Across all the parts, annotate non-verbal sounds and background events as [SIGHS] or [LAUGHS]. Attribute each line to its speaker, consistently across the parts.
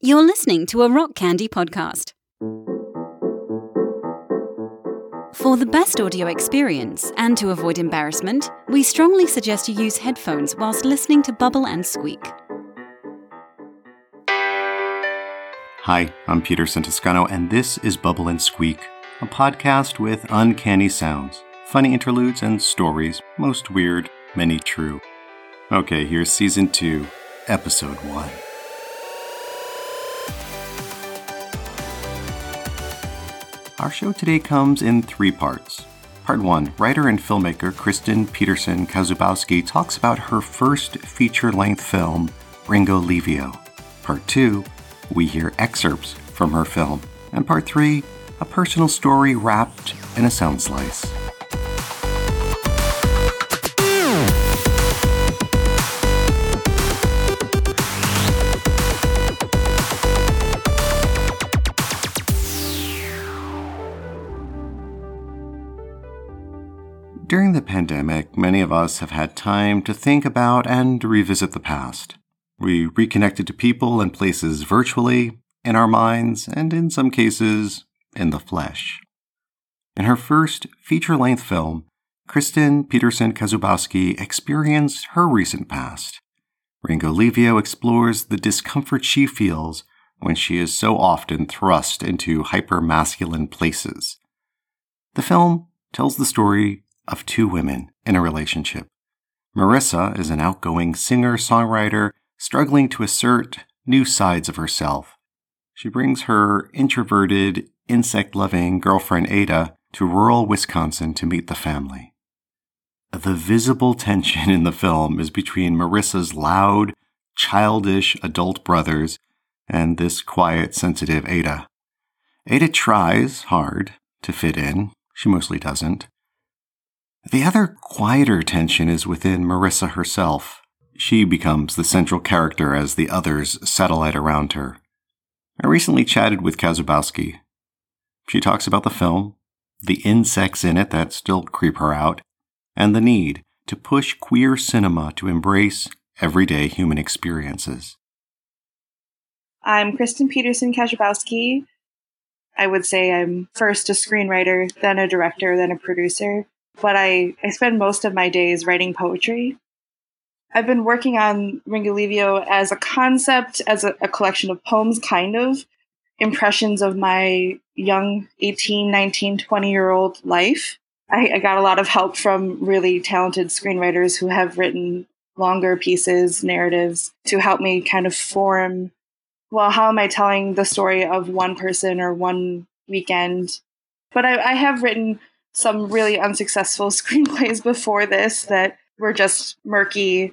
Speaker 1: You're listening to a Rock Candy podcast. For the best audio experience and to avoid embarrassment, we strongly suggest you use headphones whilst listening to Bubble and Squeak.
Speaker 2: Hi, I'm Peter Santiscano, and this is Bubble and Squeak, a podcast with uncanny sounds, funny interludes, and stories, most weird, many true. Okay, here's season two, episode one. Our show today comes in three parts. Part 1 Writer and filmmaker Kristen Peterson Kazubowski talks about her first feature length film, Ringolevio. Part 2 We hear excerpts from her film. And Part 3 A personal story wrapped in a sound slice. Pandemic, many of us have had time to think about and revisit the past. We reconnected to people and places virtually, in our minds, and in some cases, in the flesh. In her first feature length film, Kristen Peterson Kazubowski experienced her recent past. Ringolevio explores the discomfort she feels when she is so often thrust into hyper-masculine places. The film tells the story of two women in a relationship. Marissa is an outgoing singer songwriter struggling to assert new sides of herself. She brings her introverted, insect loving girlfriend Ada to rural Wisconsin to meet the family. The visible tension in the film is between Marissa's loud, childish adult brothers and this quiet, sensitive Ada. Ada tries hard to fit in. She mostly doesn't. The other quieter tension is within Marissa herself. She becomes the central character as the others satellite around her. I recently chatted with Kazubowski. She talks about the film, the insects in it that still creep her out, and the need to push queer cinema to embrace everyday human experiences.
Speaker 3: I'm Kristen Peterson Kazubowski. I would say I'm first a screenwriter, then a director, then a producer but I, I spend most of my days writing poetry. I've been working on Ringolevio as a concept, as a, a collection of poems, kind of impressions of my young 18, 19, 20 year old life. I, I got a lot of help from really talented screenwriters who have written longer pieces, narratives to help me kind of form well, how am I telling the story of one person or one weekend? But I, I have written some really unsuccessful [LAUGHS] screenplays before this that were just murky.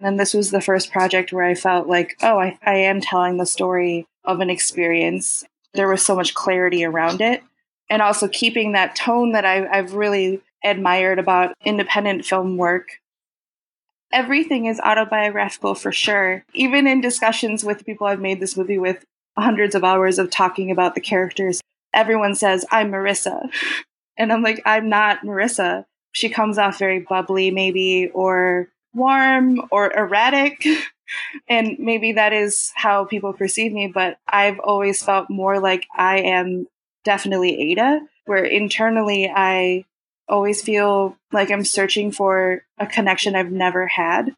Speaker 3: And this was the first project where I felt like, oh, I, I am telling the story of an experience. There was so much clarity around it. And also keeping that tone that I, I've really admired about independent film work. Everything is autobiographical for sure. Even in discussions with people I've made this movie with, hundreds of hours of talking about the characters, everyone says, I'm Marissa. [LAUGHS] And I'm like, I'm not Marissa. She comes off very bubbly, maybe, or warm or erratic. [LAUGHS] and maybe that is how people perceive me, but I've always felt more like I am definitely Ada, where internally I always feel like I'm searching for a connection I've never had.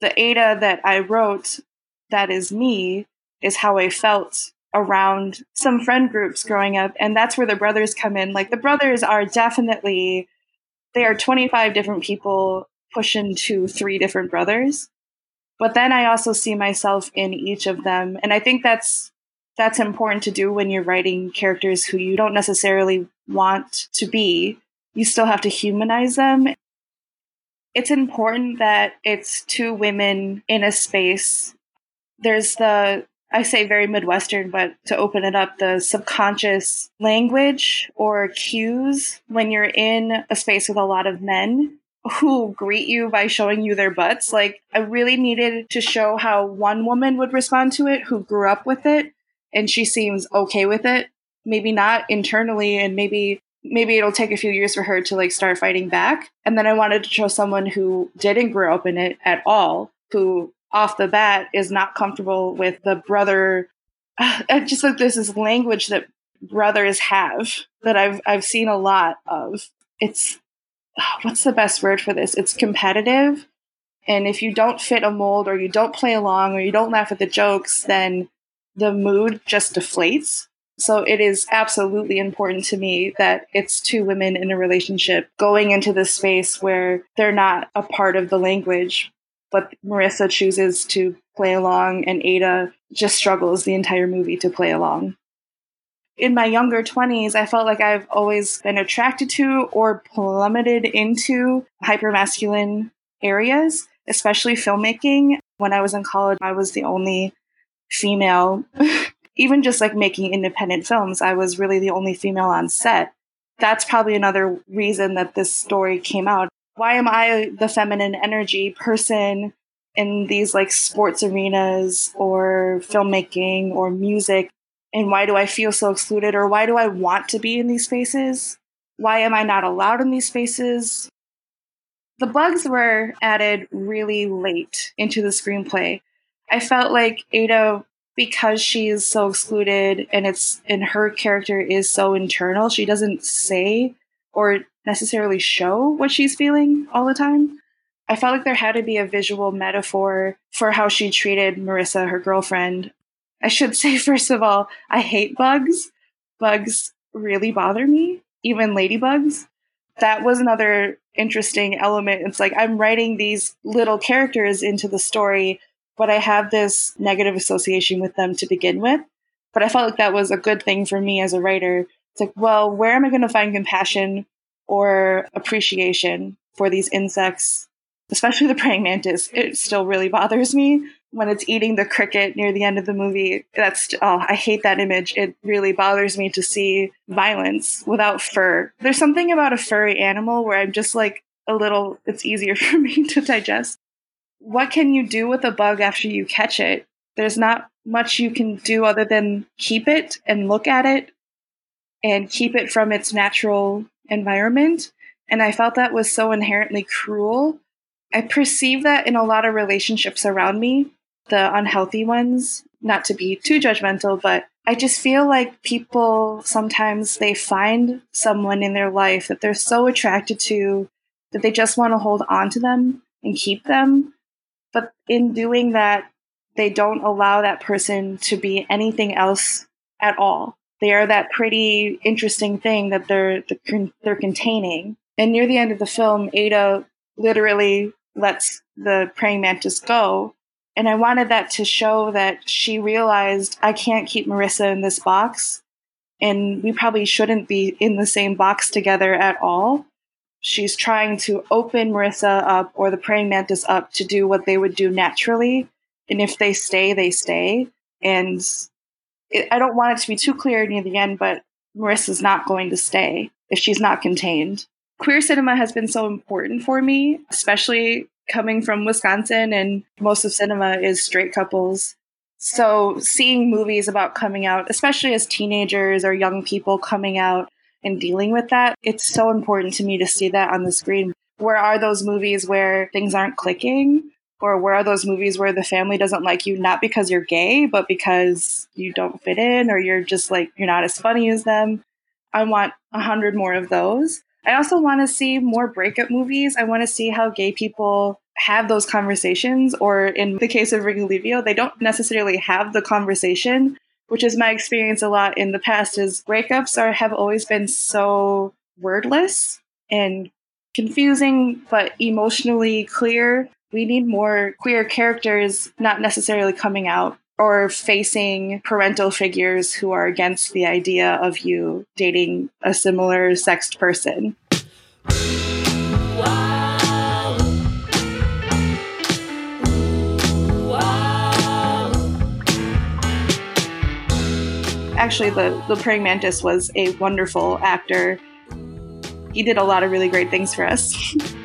Speaker 3: The Ada that I wrote, that is me, is how I felt around some friend groups growing up and that's where the brothers come in. Like the brothers are definitely they are 25 different people pushing to three different brothers. But then i also see myself in each of them and i think that's that's important to do when you're writing characters who you don't necessarily want to be. You still have to humanize them. It's important that it's two women in a space. There's the I say very Midwestern, but to open it up, the subconscious language or cues when you're in a space with a lot of men who greet you by showing you their butts. Like, I really needed to show how one woman would respond to it who grew up with it and she seems okay with it. Maybe not internally, and maybe maybe it'll take a few years for her to like start fighting back. And then I wanted to show someone who didn't grow up in it at all, who off the bat is not comfortable with the brother [SIGHS] just like there's this language that brothers have that I've I've seen a lot of. It's [SIGHS] what's the best word for this? It's competitive. And if you don't fit a mold or you don't play along or you don't laugh at the jokes, then the mood just deflates. So it is absolutely important to me that it's two women in a relationship going into this space where they're not a part of the language, but Marissa chooses to play along and Ada just struggles the entire movie to play along. In my younger 20s, I felt like I've always been attracted to or plummeted into hypermasculine areas, especially filmmaking. When I was in college, I was the only female [LAUGHS] even just like making independent films, I was really the only female on set. That's probably another reason that this story came out. Why am I the feminine energy person in these like sports arenas or filmmaking or music? And why do I feel so excluded or why do I want to be in these spaces? Why am I not allowed in these spaces? The bugs were added really late into the screenplay. I felt like Ada because she is so excluded and it's and her character is so internal, she doesn't say or necessarily show what she's feeling all the time. I felt like there had to be a visual metaphor for how she treated Marissa, her girlfriend. I should [LAUGHS] say, first of all, I hate bugs. Bugs really bother me, even ladybugs. That was another interesting element. It's like I'm writing these little characters into the story but I have this negative association with them to begin with. But I felt like that was a good thing for me as a writer. It's like, well, where am I going to find compassion or appreciation for these insects, especially the praying mantis? It still really bothers me when it's eating the cricket near the end of the movie. That's, oh, I hate that image. It really bothers me to see violence without fur. There's something about a furry animal where I'm just like, a little, it's easier [LAUGHS] for me to digest what can you do with a bug after you catch it? There's not much you can do other than keep it and look at it and keep it from its natural environment. And I felt that was so inherently cruel. I perceive that in a lot of relationships around me, the unhealthy ones, not to be too judgmental, but I just feel like people sometimes they find someone in their life that they're so attracted to that they just want to hold on to them and keep them but in doing that, they don't allow that person to be anything else at all. They are that pretty interesting thing that they're they're containing. And near the end of the film, Ada literally lets the praying mantis go. And I wanted that to show that she realized I can't keep Marissa in this box. And we probably shouldn't be in the same box together at all she's trying to open Marissa up or the praying mantis up to do what they would do naturally. And if they stay, they stay. And it, I don't want it to be too clear near the end, but Marissa's not going to stay if she's not contained. Queer cinema has been so important for me, especially coming from Wisconsin, and most of cinema is straight couples. So, seeing movies about coming out, especially as teenagers or young people coming out, and dealing with that. It's so important to me to see that on the screen. Where are those movies where things aren't clicking? Or where are those movies where the family doesn't like you, not because you're gay, but because you don't fit in or you're just like, you're not as funny as them? I want a hundred more of those. I also want to see more breakup movies. I want to see how gay people have those conversations, or in the case of Ringolevio, they don't necessarily have the conversation, which is my experience a lot in the past is breakups are have always been so wordless and confusing but emotionally clear we need more queer characters not necessarily coming out or facing parental figures who are against the idea of you dating a similar sexed person actually the the praying mantis was a wonderful actor. He did a lot of really great things for us. [LAUGHS]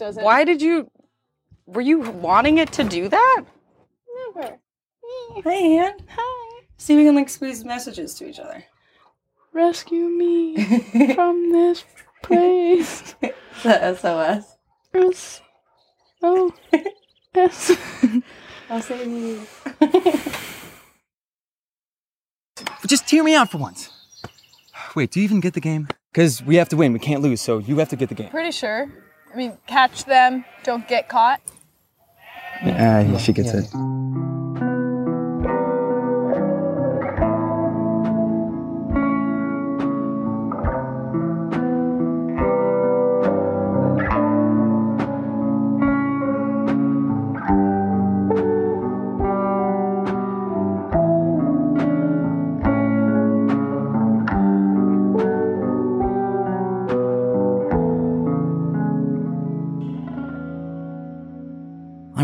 Speaker 4: it doesn't.
Speaker 5: Why did you? Were you wanting it to do that?
Speaker 4: Never.
Speaker 5: Hey, Ann.
Speaker 4: Hi.
Speaker 5: See if we can like squeeze messages to each other.
Speaker 4: Rescue me [LAUGHS] from this place. [LAUGHS]
Speaker 5: the SOS.
Speaker 4: S. Oh. S. [LAUGHS]
Speaker 5: I'll save you.
Speaker 6: Just hear me out for once. Wait, do you even get the game? Because we have to win. We can't lose, so you have to get the game.
Speaker 4: Pretty sure. I mean, catch them, don't get caught.
Speaker 6: Yeah, she gets it.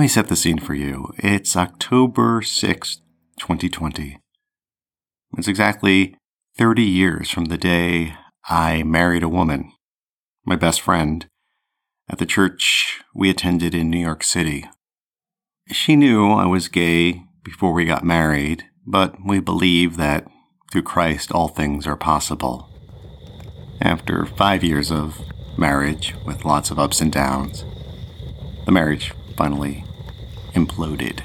Speaker 2: Me set the scene for you. It's October 6th, 2020. It's exactly 30 years from the day I married a woman, my best friend, at the church we attended in New York City. She knew I was gay before we got married, but we believe that through Christ all things are possible. After five years of marriage with lots of ups and downs, the marriage finally imploded.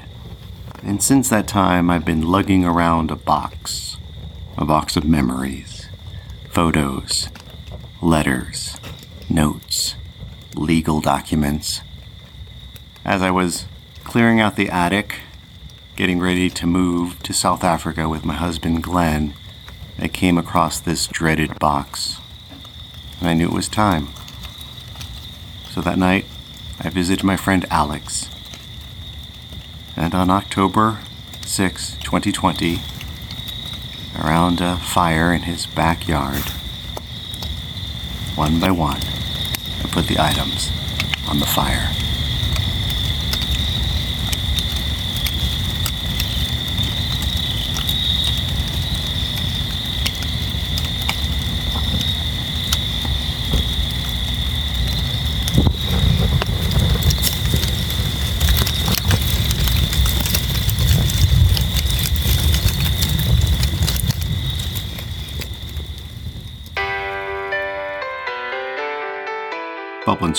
Speaker 2: And since that time, I've been lugging around a box a box of memories, photos, letters, notes, legal documents. As I was clearing out the attic, getting ready to move to South Africa with my husband Glenn, I came across this dreaded box. And I knew it was time. So that night, I visited my friend Alex. And on October 6, 2020, around a fire in his backyard, one by one, I put the items on the fire.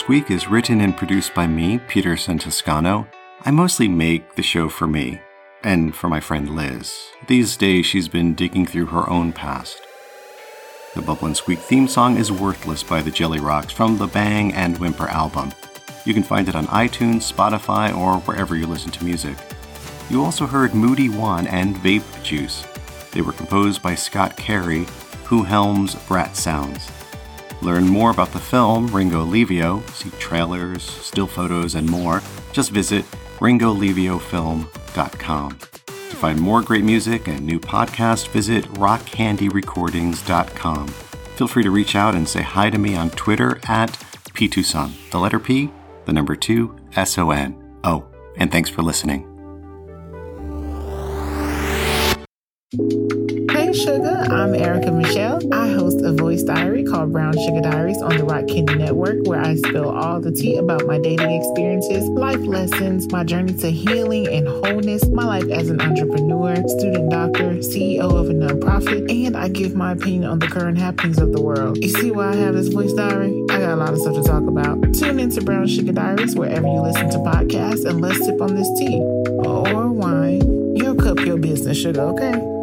Speaker 2: And Squeak is written and produced by me, Peter Santoscano. I mostly make the show for me and for my friend Liz. These days, she's been digging through her own past. The Bubble and Squeak theme song is Worthless by the Jelly Rocks from the Bang and Whimper album. You can find it on iTunes, Spotify, or wherever you listen to music. You also heard Moody One and Vape Juice. They were composed by Scott Carey, who helms Brat Sounds. Learn more about the film Ringolevio, see trailers, still photos, and more. Just visit ringoleviofilm.com. To find more great music and new podcasts, visit rockcandyrecordings.com. Feel free to reach out and say hi to me on Twitter at P2Son, the letter P, the number 2, S O N. Oh, and thanks for listening.
Speaker 7: I'm Erica Michelle. I host a voice diary called Brown Sugar Diaries on the Rock Candy Network, where I spill all the tea about my dating experiences, life lessons, my journey to healing and wholeness, my life as an entrepreneur, student doctor, CEO of a nonprofit, and I give my opinion on the current happenings of the world. You see why I have this voice diary? I got a lot of stuff to talk about. Tune into Brown Sugar Diaries wherever you listen to podcasts, and let's sip on this tea or wine. Your cup, your business, sugar, okay?